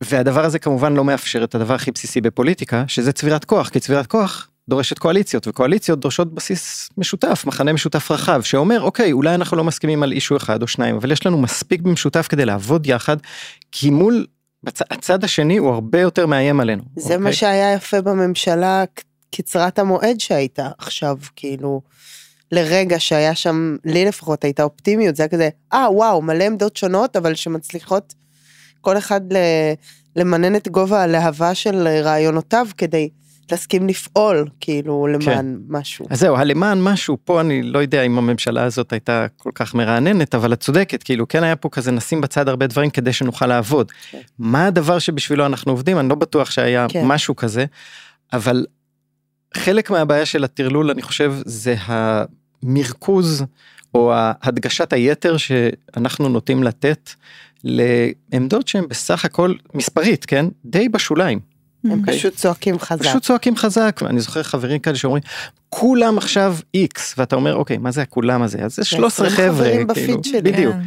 והדבר הזה כמובן לא מאפשר את הדבר הכי בסיסי בפוליטיקה, שזה צבירת כוח, כי צבירת כוח דורשת קואליציות, וקואליציות דורשות בסיס משותף, מחנה משותף רחב, שאומר, אוקיי, אולי אנחנו לא מסכימים על אישו אחד או שניים, אבל יש לנו מספיק במשותף כדי לעבוד יחד, כי מול, בצ... הצד השני הוא הרבה יותר מאיים עלינו. זה אוקיי? מה שהיה יפה בממשלה קצרת המועד שהייתה עכשיו, כאילו, לרגע שהיה שם, לי לפחות הייתה אופטימיות, זה היה כזה, אה, וואו, מלא עמדות שונות, אבל שמצליחות כל אחד למנן את גובה הלהבה של רעיונותיו כדי להסכים לפעול כאילו למען כן. משהו. אז זהו, הלמען משהו, פה אני לא יודע אם הממשלה הזאת הייתה כל כך מרעננת, אבל את צודקת, כאילו כן היה פה כזה נשים בצד הרבה דברים כדי שנוכל לעבוד. כן. מה הדבר שבשבילו אנחנו עובדים? אני לא בטוח שהיה כן. משהו כזה, אבל חלק מהבעיה של הטרלול אני חושב זה המרכוז או הדגשת היתר שאנחנו נוטים לתת לעמדות שהן בסך הכל מספרית כן די בשוליים. הם. אוקיי? פשוט צועקים חזק. פשוט צועקים חזק, אני זוכר חברים כאלה שאומרים, כולם עכשיו איקס, ואתה אומר, אוקיי, מה זה הכולם הזה? אז זה 13 חבר'ה, כאילו, בדיוק. כן.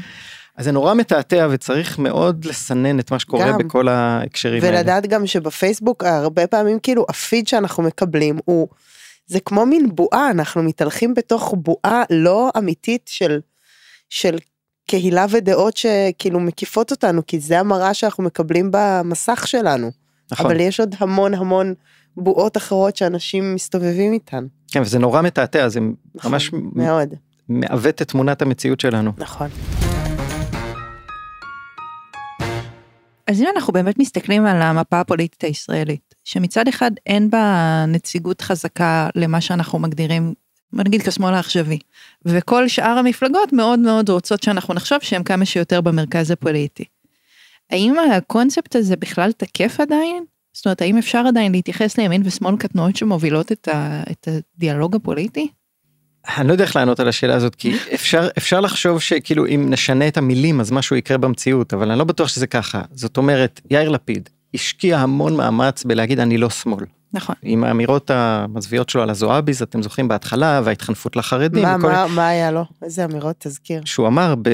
אז זה נורא מתעתע וצריך מאוד לסנן את מה שקורה גם, בכל ההקשרים ולדעת האלה. ולדעת גם שבפייסבוק הרבה פעמים כאילו הפיד שאנחנו מקבלים הוא, זה כמו מין בועה, אנחנו מתהלכים בתוך בועה לא אמיתית של, של קהילה ודעות שכאילו מקיפות אותנו, כי זה המראה שאנחנו מקבלים במסך שלנו. נכון. אבל יש עוד המון המון בועות אחרות שאנשים מסתובבים איתן. כן, וזה נורא מתעתע, זה נכון, ממש מאוד. מעוות את תמונת המציאות שלנו. נכון. אז אם אנחנו באמת מסתכלים על המפה הפוליטית הישראלית, שמצד אחד אין בה נציגות חזקה למה שאנחנו מגדירים, נגיד כשמאל העכשווי, וכל שאר המפלגות מאוד מאוד רוצות שאנחנו נחשוב שהם כמה שיותר במרכז הפוליטי. האם הקונספט הזה בכלל תקף עדיין? זאת אומרת, האם אפשר עדיין להתייחס לימין ושמאל כתנועות שמובילות את, ה, את הדיאלוג הפוליטי? אני לא יודע איך לענות על השאלה הזאת כי אפשר אפשר לחשוב שכאילו אם נשנה את המילים אז משהו יקרה במציאות אבל אני לא בטוח שזה ככה זאת אומרת יאיר לפיד השקיע המון מאמץ בלהגיד אני לא שמאל. נכון. עם האמירות המזוויעות שלו על הזועביז אתם זוכרים בהתחלה וההתחנפות לחרדים. מה, וכל... מה, מה היה לו? איזה אמירות תזכיר. שהוא אמר ב...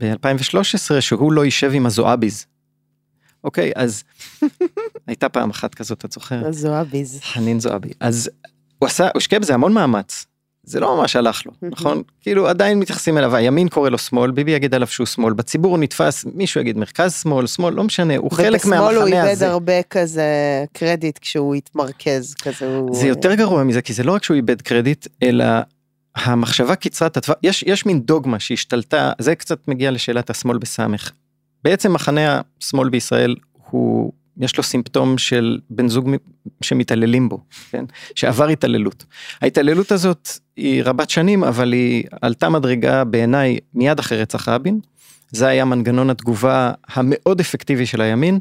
ב-2013 שהוא לא יישב עם הזועביז. אוקיי, אז הייתה פעם אחת כזאת, את זוכרת? הזועביז. חנין זועבי. אז הוא עשה, הוא השקיע בזה המון מאמץ. זה לא ממש הלך לו, נכון? כאילו עדיין מתייחסים אליו, הימין קורא לו שמאל, ביבי יגיד עליו שהוא שמאל, בציבור הוא נתפס, מישהו יגיד מרכז שמאל, שמאל, לא משנה, הוא חלק מהמחנה הזה. ובשמאל הוא איבד הרבה כזה קרדיט כשהוא התמרכז, כזה הוא... זה יותר גרוע מזה, כי זה לא רק שהוא איבד קרדיט, אלא המחשבה קצרת הטווח, יש, יש מין דוגמה שהשתלטה, זה קצת מגיע לשאלת השמאל בסמך. בעצם מחנה השמאל בישראל הוא, יש לו סימפטום של בן זוג שמתעללים בו, כן? שעבר התעללות. ההתעללות הזאת היא רבת שנים, אבל היא עלתה מדרגה בעיניי מיד אחרי רצח רבין. זה היה מנגנון התגובה המאוד אפקטיבי של הימין.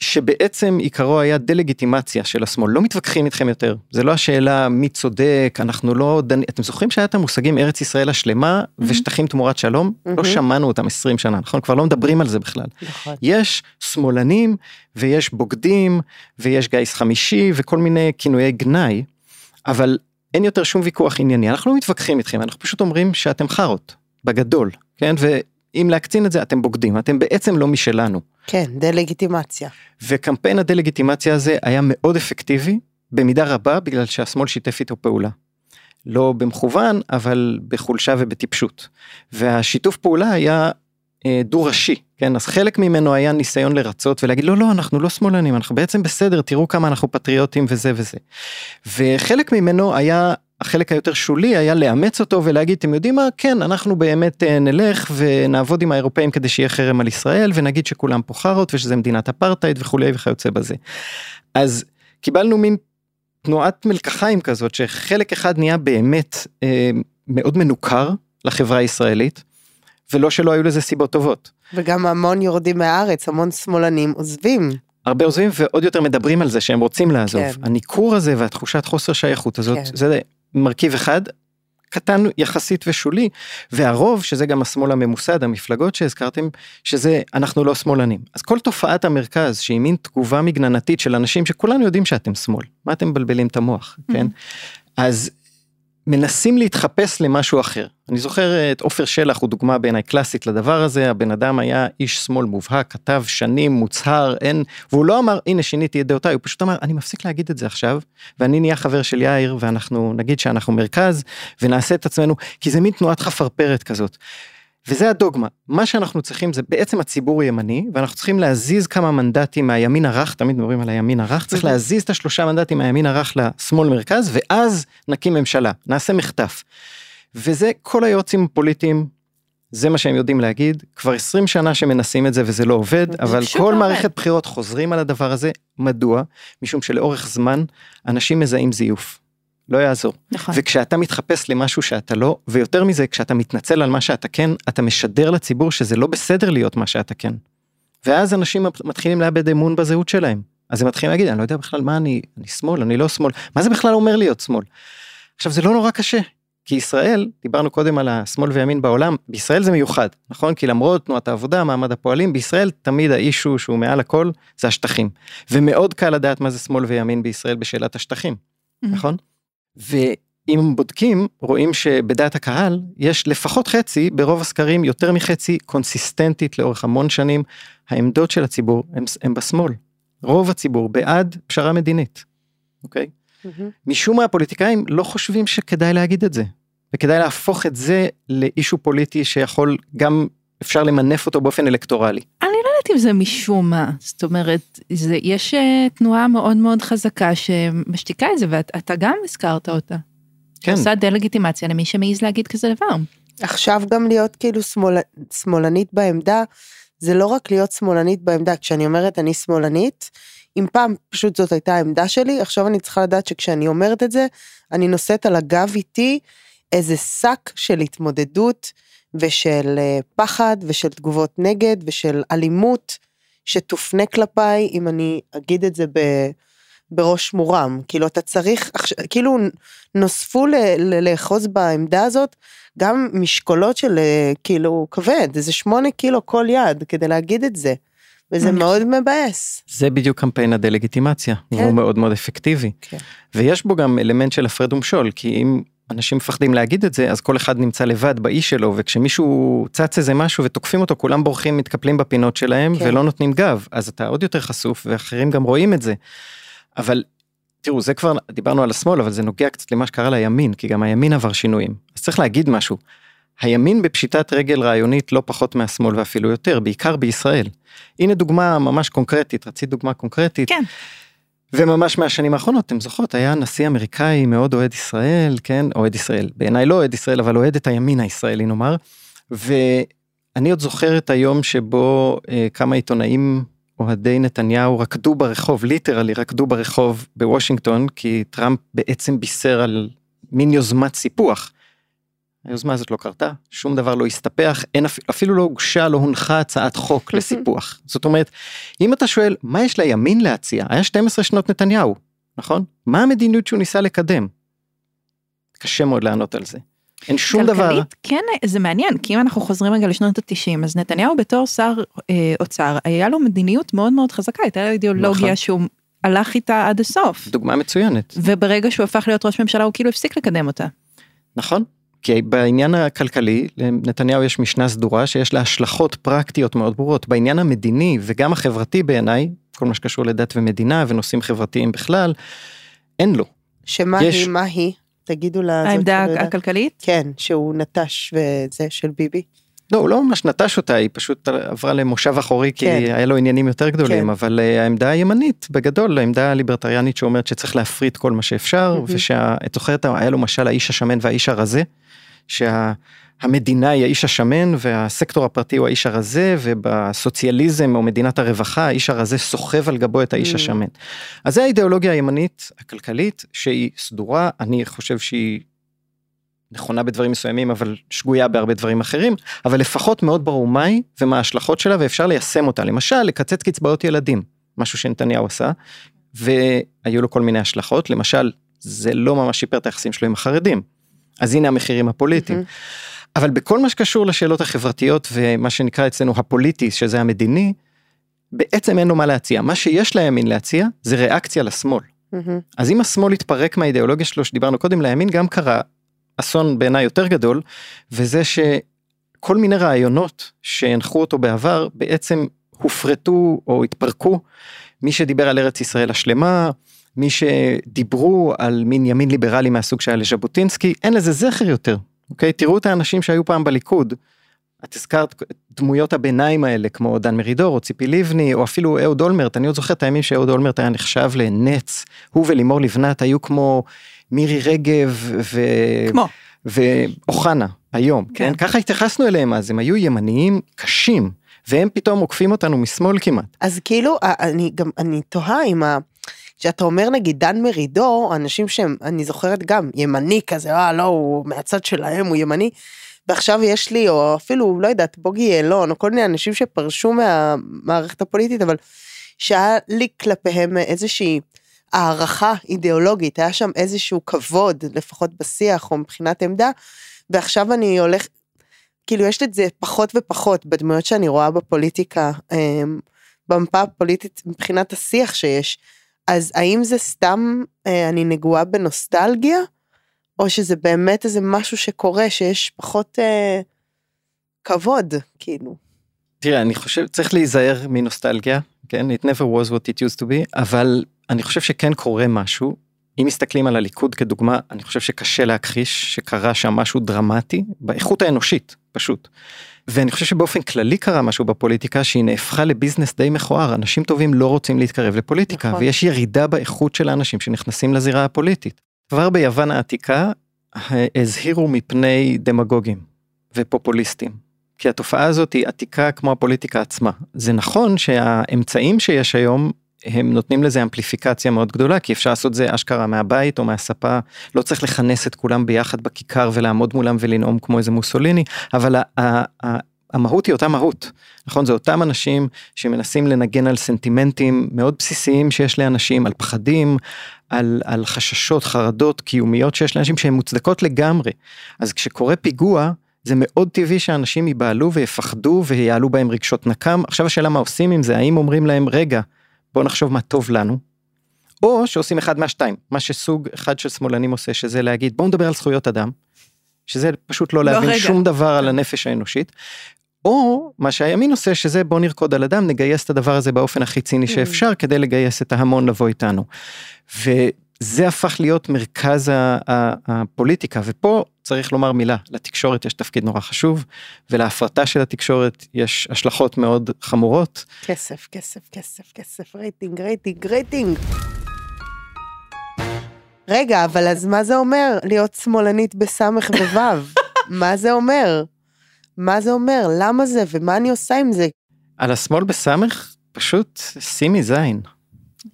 שבעצם עיקרו היה דה-לגיטימציה של השמאל, לא מתווכחים איתכם יותר, זה לא השאלה מי צודק, אנחנו לא דנים, אתם זוכרים שהיה את המושגים ארץ ישראל השלמה mm-hmm. ושטחים תמורת שלום? Mm-hmm. לא שמענו אותם 20 שנה, נכון? כבר לא מדברים על זה בכלל. נכון. יש שמאלנים ויש בוגדים ויש גיס חמישי וכל מיני כינויי גנאי, אבל אין יותר שום ויכוח ענייני, אנחנו לא מתווכחים איתכם, אנחנו פשוט אומרים שאתם חארות, בגדול, כן? ואם להקצין את זה אתם בוגדים, אתם בעצם לא משלנו. כן, דה-לגיטימציה. וקמפיין הדה-לגיטימציה הזה היה מאוד אפקטיבי, במידה רבה בגלל שהשמאל שיתף איתו פעולה. לא במכוון, אבל בחולשה ובטיפשות. והשיתוף פעולה היה אה, דו-ראשי, כן? אז חלק ממנו היה ניסיון לרצות ולהגיד, לא, לא, אנחנו לא שמאלנים, אנחנו בעצם בסדר, תראו כמה אנחנו פטריוטים וזה וזה. וחלק ממנו היה החלק היותר שולי היה לאמץ אותו ולהגיד אתם יודעים מה כן אנחנו באמת אה, נלך ונעבוד עם האירופאים כדי שיהיה חרם על ישראל ונגיד שכולם פה חארות ושזה מדינת אפרטהייד וכולי וכיוצא בזה. אז קיבלנו מין תנועת מלקחיים כזאת שחלק אחד נהיה באמת אה, מאוד מנוכר לחברה הישראלית ולא שלא היו לזה סיבות טובות. וגם המון יורדים מהארץ המון שמאלנים עוזבים. הרבה עוזבים ועוד יותר מדברים על זה שהם רוצים לעזוב. כן. הניכור הזה והתחושת חוסר שייכות הזאת כן. זה מרכיב אחד קטן יחסית ושולי והרוב שזה גם השמאל הממוסד המפלגות שהזכרתם שזה אנחנו לא שמאלנים. אז כל תופעת המרכז שהיא מין תגובה מגננתית של אנשים שכולנו יודעים שאתם שמאל מה אתם מבלבלים את המוח כן? אז מנסים להתחפש למשהו אחר. אני זוכר את עופר שלח הוא דוגמה בעיניי קלאסית לדבר הזה, הבן אדם היה איש שמאל מובהק, כתב שנים, מוצהר, אין, והוא לא אמר הנה שיניתי את דעותיי, הוא פשוט אמר אני מפסיק להגיד את זה עכשיו, ואני נהיה חבר של יאיר ואנחנו נגיד שאנחנו מרכז ונעשה את עצמנו, כי זה מין תנועת חפרפרת כזאת. וזה הדוגמה, מה שאנחנו צריכים זה בעצם הציבור ימני, ואנחנו צריכים להזיז כמה מנדטים מהימין הרך, תמיד מדברים על הימין הרך, צריך להזיז את השלושה מנדטים מהימין הרך לשמאל מרכז, ואז נקים ממשלה, נעשה מחטף. וזה כל היועצים הפוליטיים, זה מה שהם יודעים להגיד, כבר 20 שנה שמנסים את זה וזה לא עובד, אבל כל לא מערכת בחירות חוזרים על הדבר הזה, מדוע? משום שלאורך זמן אנשים מזהים זיוף. לא יעזור. נכון. וכשאתה מתחפש למשהו שאתה לא, ויותר מזה, כשאתה מתנצל על מה שאתה כן, אתה משדר לציבור שזה לא בסדר להיות מה שאתה כן. ואז אנשים מתחילים לאבד אמון בזהות שלהם. אז הם מתחילים להגיד, אני לא יודע בכלל מה אני, אני שמאל, אני לא שמאל, מה זה בכלל אומר להיות שמאל? עכשיו זה לא נורא קשה, כי ישראל, דיברנו קודם על השמאל וימין בעולם, בישראל זה מיוחד, נכון? כי למרות תנועת העבודה, מעמד הפועלים, בישראל תמיד האישו שהוא מעל הכל זה השטחים. ומאוד קל לדעת מה זה שמאל וימין בישראל בשאלת השטחים, mm-hmm. נכון? ואם בודקים, רואים שבדעת הקהל יש לפחות חצי, ברוב הסקרים יותר מחצי, קונסיסטנטית לאורך המון שנים, העמדות של הציבור הם, הם בשמאל. רוב הציבור בעד פשרה מדינית, אוקיי? Mm-hmm. משום מה הפוליטיקאים לא חושבים שכדאי להגיד את זה, וכדאי להפוך את זה לאישו פוליטי שיכול גם אפשר למנף אותו באופן אלקטורלי. אני לא יודעת אם זה משום מה, זאת אומרת, זה, יש אה, תנועה מאוד מאוד חזקה שמשתיקה את זה, ואתה גם הזכרת אותה. כן. עושה דה-לגיטימציה למי שמעז להגיד כזה דבר. עכשיו גם להיות כאילו שמאל, שמאלנית בעמדה, זה לא רק להיות שמאלנית בעמדה, כשאני אומרת אני שמאלנית, אם פעם פשוט זאת הייתה העמדה שלי, עכשיו אני צריכה לדעת שכשאני אומרת את זה, אני נושאת על הגב איתי איזה שק של התמודדות ושל אה, פחד ושל תגובות נגד ושל אלימות שתופנה כלפיי אם אני אגיד את זה ב... בראש מורם כאילו אתה צריך כאילו נוספו לאחוז בעמדה הזאת גם משקולות של אה, כאילו כבד איזה שמונה קילו כל יד כדי להגיד את זה. וזה מאוד מבאס. זה בדיוק קמפיין הדה-לגיטימציה, כן. הוא מאוד מאוד אפקטיבי. כן. ויש בו גם אלמנט של הפרד ומשול, כי אם אנשים מפחדים להגיד את זה אז כל אחד נמצא לבד באי שלו וכשמישהו צץ איזה משהו ותוקפים אותו כולם בורחים מתקפלים בפינות שלהם כן. ולא נותנים גב אז אתה עוד יותר חשוף ואחרים גם רואים את זה. אבל תראו זה כבר דיברנו על השמאל אבל זה נוגע קצת למה שקרה לימין כי גם הימין עבר שינויים אז צריך להגיד משהו. הימין בפשיטת רגל רעיונית לא פחות מהשמאל ואפילו יותר בעיקר בישראל. הנה דוגמה ממש קונקרטית רצית דוגמה קונקרטית. כן. וממש מהשנים האחרונות, אתם זוכרות, היה נשיא אמריקאי מאוד אוהד ישראל, כן, אוהד ישראל, בעיניי לא אוהד ישראל, אבל אוהד את הימין הישראלי נאמר, ואני עוד זוכר את היום שבו אה, כמה עיתונאים אוהדי נתניהו רקדו ברחוב, literally רקדו ברחוב בוושינגטון, כי טראמפ בעצם בישר על מין יוזמת סיפוח. היוזמה הזאת לא קרתה, שום דבר לא הסתפח, אין אפילו לא הוגשה, לא הונחה הצעת חוק לסיפוח. זאת אומרת, אם אתה שואל, מה יש לימין להציע? היה 12 שנות נתניהו, נכון? מה המדיניות שהוא ניסה לקדם? קשה מאוד לענות על זה. אין שום כלכלית, דבר. כלכלית, כן, זה מעניין, כי אם אנחנו חוזרים רגע לשנות ה-90, אז נתניהו בתור שר אה, אוצר, היה לו מדיניות מאוד מאוד חזקה, הייתה לו אידיאולוגיה נכון. שהוא הלך איתה עד הסוף. דוגמה מצוינת. וברגע שהוא הפך להיות ראש ממשלה, הוא כאילו הפסיק לקדם אותה. נכון, כי בעניין הכלכלי לנתניהו יש משנה סדורה שיש לה השלכות פרקטיות מאוד ברורות בעניין המדיני וגם החברתי בעיניי כל מה שקשור לדת ומדינה ונושאים חברתיים בכלל אין לו. שמה יש... היא מה היא תגידו לה העמדה הכלכלית כן שהוא נטש וזה של ביבי. לא, הוא לא ממש נטש אותה, היא פשוט עברה למושב אחורי כי כן. היה לו עניינים יותר גדולים, כן. אבל uh, העמדה הימנית בגדול, העמדה הליברטריאנית שאומרת שצריך להפריט כל מה שאפשר, mm-hmm. ושאת זוכרת, היה לו משל האיש השמן והאיש הרזה, שהמדינה היא האיש השמן והסקטור הפרטי הוא האיש הרזה ובסוציאליזם או מדינת הרווחה האיש הרזה סוחב על גבו את האיש mm. השמן. אז זה האידיאולוגיה הימנית הכלכלית שהיא סדורה. אני חושב שהיא נכונה בדברים מסוימים אבל שגויה בהרבה דברים אחרים. אבל לפחות מאוד ברור מהי ומה ההשלכות שלה ואפשר ליישם אותה. למשל לקצץ קצבאות ילדים משהו שנתניהו עשה והיו לו כל מיני השלכות. למשל זה לא ממש שיפר את היחסים שלו עם החרדים אז הנה המחירים הפוליטיים. Mm-hmm. אבל בכל מה שקשור לשאלות החברתיות ומה שנקרא אצלנו הפוליטי שזה המדיני, בעצם אין לו מה להציע. מה שיש לימין להציע זה ריאקציה לשמאל. Mm-hmm. אז אם השמאל התפרק מהאידיאולוגיה שלו שדיברנו קודם לימין גם קרה אסון בעיניי יותר גדול, וזה שכל מיני רעיונות שהנחו אותו בעבר בעצם הופרטו או התפרקו. מי שדיבר על ארץ ישראל השלמה, מי שדיברו על מין ימין ליברלי מהסוג שהיה לז'בוטינסקי, אין לזה זכר יותר, אוקיי? תראו את האנשים שהיו פעם בליכוד. את הזכרת דמויות הביניים האלה כמו דן מרידור או ציפי לבני או אפילו אהוד אולמרט אני עוד זוכר את הימים שאהוד אולמרט היה נחשב לנץ הוא ולימור לבנת היו כמו מירי רגב ו... כמו. ואוחנה היום כן. כן ככה התייחסנו אליהם אז הם היו ימניים קשים והם פתאום עוקפים אותנו משמאל כמעט. אז כאילו אני גם אני תוהה עם ה... כשאתה אומר נגיד דן מרידור אנשים שהם אני זוכרת גם ימני כזה אה לא הוא מהצד שלהם הוא ימני. ועכשיו יש לי, או אפילו, לא יודעת, בוגי יעלון, או כל מיני אנשים שפרשו מהמערכת הפוליטית, אבל שהיה לי כלפיהם איזושהי הערכה אידיאולוגית, היה שם איזשהו כבוד, לפחות בשיח או מבחינת עמדה, ועכשיו אני הולך, כאילו יש את זה פחות ופחות בדמויות שאני רואה בפוליטיקה, אמ, במפה הפוליטית מבחינת השיח שיש. אז האם זה סתם אה, אני נגועה בנוסטלגיה? או שזה באמת איזה משהו שקורה שיש פחות אה, כבוד, כאילו. תראה, אני חושב, צריך להיזהר מנוסטלגיה, כן? It never was what it used to be, אבל אני חושב שכן קורה משהו. אם מסתכלים על הליכוד כדוגמה, אני חושב שקשה להכחיש שקרה שם משהו דרמטי באיכות האנושית, פשוט. ואני חושב שבאופן כללי קרה משהו בפוליטיקה שהיא נהפכה לביזנס די מכוער, אנשים טובים לא רוצים להתקרב לפוליטיקה, נכון. ויש ירידה באיכות של האנשים שנכנסים לזירה הפוליטית. כבר ביוון העתיקה הזהירו מפני דמגוגים ופופוליסטים. כי התופעה הזאת היא עתיקה כמו הפוליטיקה עצמה. זה נכון שהאמצעים שיש היום הם נותנים לזה אמפליפיקציה מאוד גדולה כי אפשר לעשות זה אשכרה מהבית או מהספה לא צריך לכנס את כולם ביחד בכיכר ולעמוד מולם ולנאום כמו איזה מוסוליני אבל המהות היא אותה מהות נכון זה אותם אנשים שמנסים לנגן על סנטימנטים מאוד בסיסיים שיש לאנשים על פחדים על, על חששות, חרדות קיומיות שיש לאנשים שהן מוצדקות לגמרי. אז כשקורה פיגוע, זה מאוד טבעי שאנשים ייבהלו ויפחדו ויעלו בהם רגשות נקם. עכשיו השאלה מה עושים עם זה, האם אומרים להם, רגע, בוא נחשוב מה טוב לנו, או שעושים אחד מהשתיים, מה שסוג אחד של שמאלנים עושה, שזה להגיד, בואו נדבר על זכויות אדם, שזה פשוט לא, לא להבין רגע. שום דבר על הנפש האנושית, או מה שהימין עושה שזה בוא נרקוד על אדם נגייס את הדבר הזה באופן הכי ציני mm. שאפשר כדי לגייס את ההמון לבוא איתנו. וזה הפך להיות מרכז הפוליטיקה ופה צריך לומר מילה לתקשורת יש תפקיד נורא חשוב ולהפרטה של התקשורת יש השלכות מאוד חמורות. כסף כסף כסף כסף רייטינג רייטינג רייטינג. רגע אבל אז מה זה אומר להיות שמאלנית בסמך ווו? מה זה אומר? מה זה אומר, למה זה, ומה אני עושה עם זה. על השמאל בסמך, פשוט שימי זין.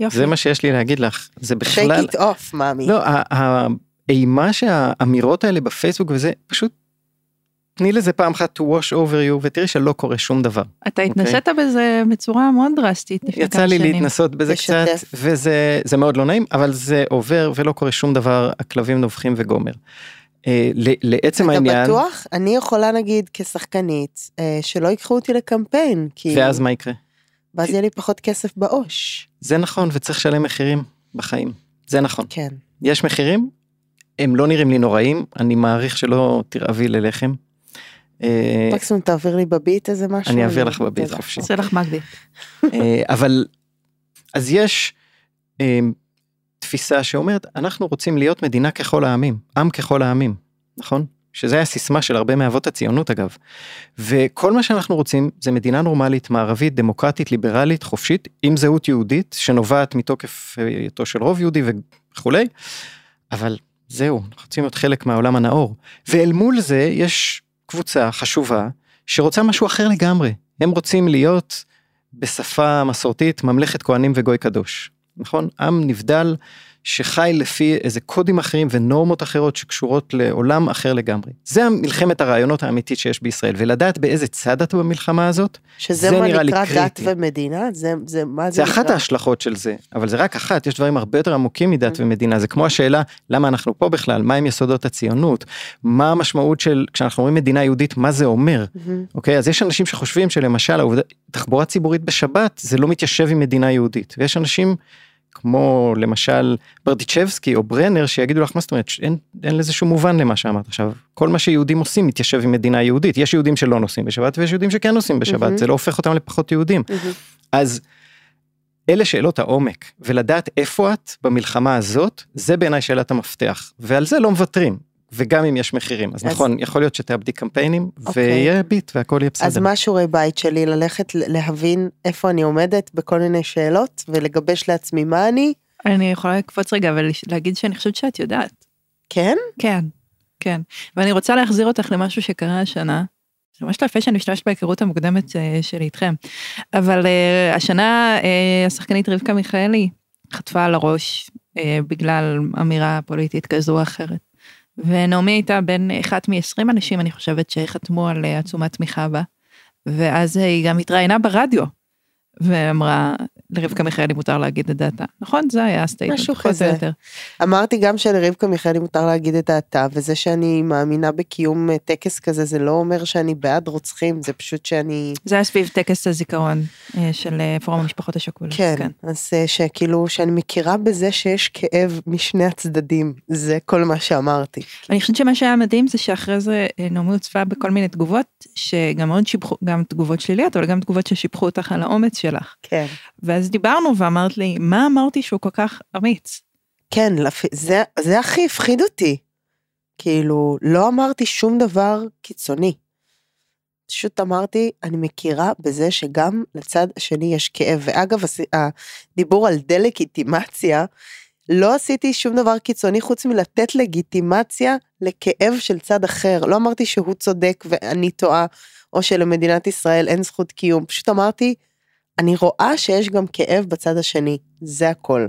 יופי. זה מה שיש לי להגיד לך, זה בכלל... shake it off, מאמי. לא, האימה שהאמירות האלה בפייסבוק וזה, פשוט תני לזה פעם אחת to wash over you ותראי שלא קורה שום דבר. אתה אוקיי? התנסית okay? בזה בצורה מאוד דרסטית יצא לי שנים. להתנסות בזה. קצת וזה מאוד לא נעים אבל זה עובר ולא קורה שום דבר הכלבים נובחים וגומר. אה, לעצם העניין. אתה בטוח? אני יכולה נגיד כשחקנית אה, שלא ייקחו אותי לקמפיין. כי... ואז מה יקרה? ואז יהיה לי פחות כסף בעו"ש. זה נכון וצריך לשלם מחירים בחיים. זה נכון. כן. יש מחירים, הם לא נראים לי נוראים, אני מעריך שלא תרעבי ללחם. אה, מקסימום תעביר לי בביט איזה משהו. אני אעביר לך בביט חופשי. עושה לך מגדי. אבל אז יש תפיסה שאומרת אנחנו רוצים להיות מדינה ככל העמים, עם ככל העמים, נכון? שזה הסיסמה של הרבה מאבות הציונות אגב. וכל מה שאנחנו רוצים זה מדינה נורמלית, מערבית, דמוקרטית, ליברלית, חופשית, עם זהות יהודית שנובעת מתוקף היותו של רוב יהודי וכולי, אבל זהו, אנחנו רוצים להיות חלק מהעולם הנאור. ואל מול זה יש קבוצה חשובה שרוצה משהו אחר לגמרי. הם רוצים להיות בשפה מסורתית ממלכת כהנים וגוי קדוש. נכון? עם נבדל שחי לפי איזה קודים אחרים ונורמות אחרות שקשורות לעולם אחר לגמרי. זה מלחמת הרעיונות האמיתית שיש בישראל, ולדעת באיזה צד את במלחמה הזאת, שזה מה נקרא דת ומדינה? זה, זה מה זה, זה נקרא? אחת ההשלכות של זה, אבל זה רק אחת, יש דברים הרבה יותר עמוקים מדת mm-hmm. ומדינה, זה כמו השאלה למה אנחנו פה בכלל, מהם יסודות הציונות, מה המשמעות של, כשאנחנו אומרים מדינה יהודית, מה זה אומר, mm-hmm. אוקיי? אז יש אנשים שחושבים שלמשל, תחבורה ציבורית בשבת זה לא מתיישב עם מדינה יהודית, ויש אנשים כמו למשל ברדיצ'בסקי או ברנר שיגידו לך מה זאת אומרת אין, אין לזה שום מובן למה שאמרת עכשיו כל מה שיהודים עושים מתיישב עם מדינה יהודית יש יהודים שלא נוסעים בשבת ויש יהודים שכן נוסעים בשבת mm-hmm. זה לא הופך אותם לפחות יהודים mm-hmm. אז. אלה שאלות העומק ולדעת איפה את במלחמה הזאת זה בעיניי שאלת המפתח ועל זה לא מוותרים וגם אם יש מחירים אז, אז נכון יכול להיות שתאבדי קמפיינים אוקיי. ויהיה ביט והכל יהיה בסדר. אז מה שיעורי בית שלי ללכת להבין איפה אני עומדת בכל מיני שאלות ולגבש לעצמי מה אני. אני יכולה לקפוץ רגע ולהגיד שאני חושבת שאת יודעת. כן? כן, כן. ואני רוצה להחזיר אותך למשהו שקרה השנה. זה ממש לא יפה שאני משתמשת בהיכרות המוקדמת אה, שלי איתכם. אבל אה, השנה אה, השחקנית רבקה מיכאלי חטפה על הראש אה, בגלל אמירה פוליטית כזו או אחרת. ונעמי הייתה בין אחת מ-20 אנשים, אני חושבת, שחתמו על אה, עצומת תמיכה בה. ואז היא גם התראיינה ברדיו, ואמרה, לרבקה מיכאלי מותר להגיד את דעתה. נכון? זה היה ה statement, משהו כזה. אמרתי גם שלרבקה מיכאלי מותר להגיד את דעתה, וזה שאני מאמינה בקיום אה, טקס כזה, זה לא אומר שאני בעד רוצחים, זה פשוט שאני... זה היה סביב טקס הזיכרון אה, של אה, פורום המשפחות השכולות. כן, כן, אז שכאילו, שאני מכירה בזה שיש כאב משני הצדדים, זה כל מה שאמרתי. אני חושבת שמה שהיה מדהים זה שאחרי זה נעמי הוצפה בכל מיני תגובות, שגם מאוד שיבחו, גם תגובות שליליות, אבל גם תגובות ששיבחו אותך על האומץ שלך. כן. ואז דיברנו ואמרת לי, מה אמרתי שהוא כל כך אמיץ? כן, זה, זה הכי הפחיד אותי. כאילו, לא אמרתי שום דבר קיצוני. פשוט אמרתי, אני מכירה בזה שגם לצד השני יש כאב. ואגב, הדיבור על דה-לגיטימציה, לא עשיתי שום דבר קיצוני חוץ מלתת לגיטימציה לכאב של צד אחר. לא אמרתי שהוא צודק ואני טועה, או שלמדינת ישראל אין זכות קיום. פשוט אמרתי, אני רואה שיש גם כאב בצד השני, זה הכל.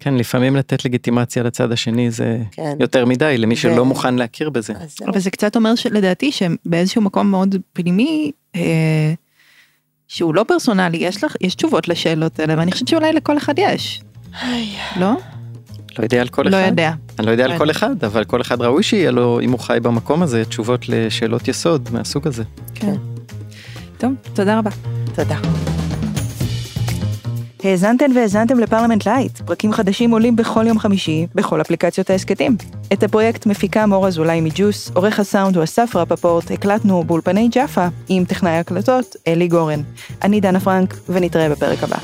כן, לפעמים לתת לגיטימציה לצד השני זה כן. יותר מדי למי ו... שלא מוכן להכיר בזה. אבל זה קצת אומר שלדעתי שבאיזשהו מקום מאוד פנימי, אה, שהוא לא פרסונלי, יש לך, יש תשובות לשאלות האלה, ואני חושבת שאולי לכל אחד יש. לא? לא יודע על כל לא אחד. לא יודע. אני לא יודע על כל אחד, אבל כל אחד ראוי שיהיה לו, אם הוא חי במקום הזה, תשובות לשאלות יסוד מהסוג הזה. כן. טוב, תודה רבה. תודה. האזנתן והאזנתם לפרלמנט לייט, פרקים חדשים עולים בכל יום חמישי, בכל אפליקציות ההסכתים. את הפרויקט מפיקה מור אזולאי מג'וס, עורך הסאונד הוא אסף רפפורט, הקלטנו באולפני ג'אפה, עם טכנאי הקלטות אלי גורן. אני דנה פרנק, ונתראה בפרק הבא.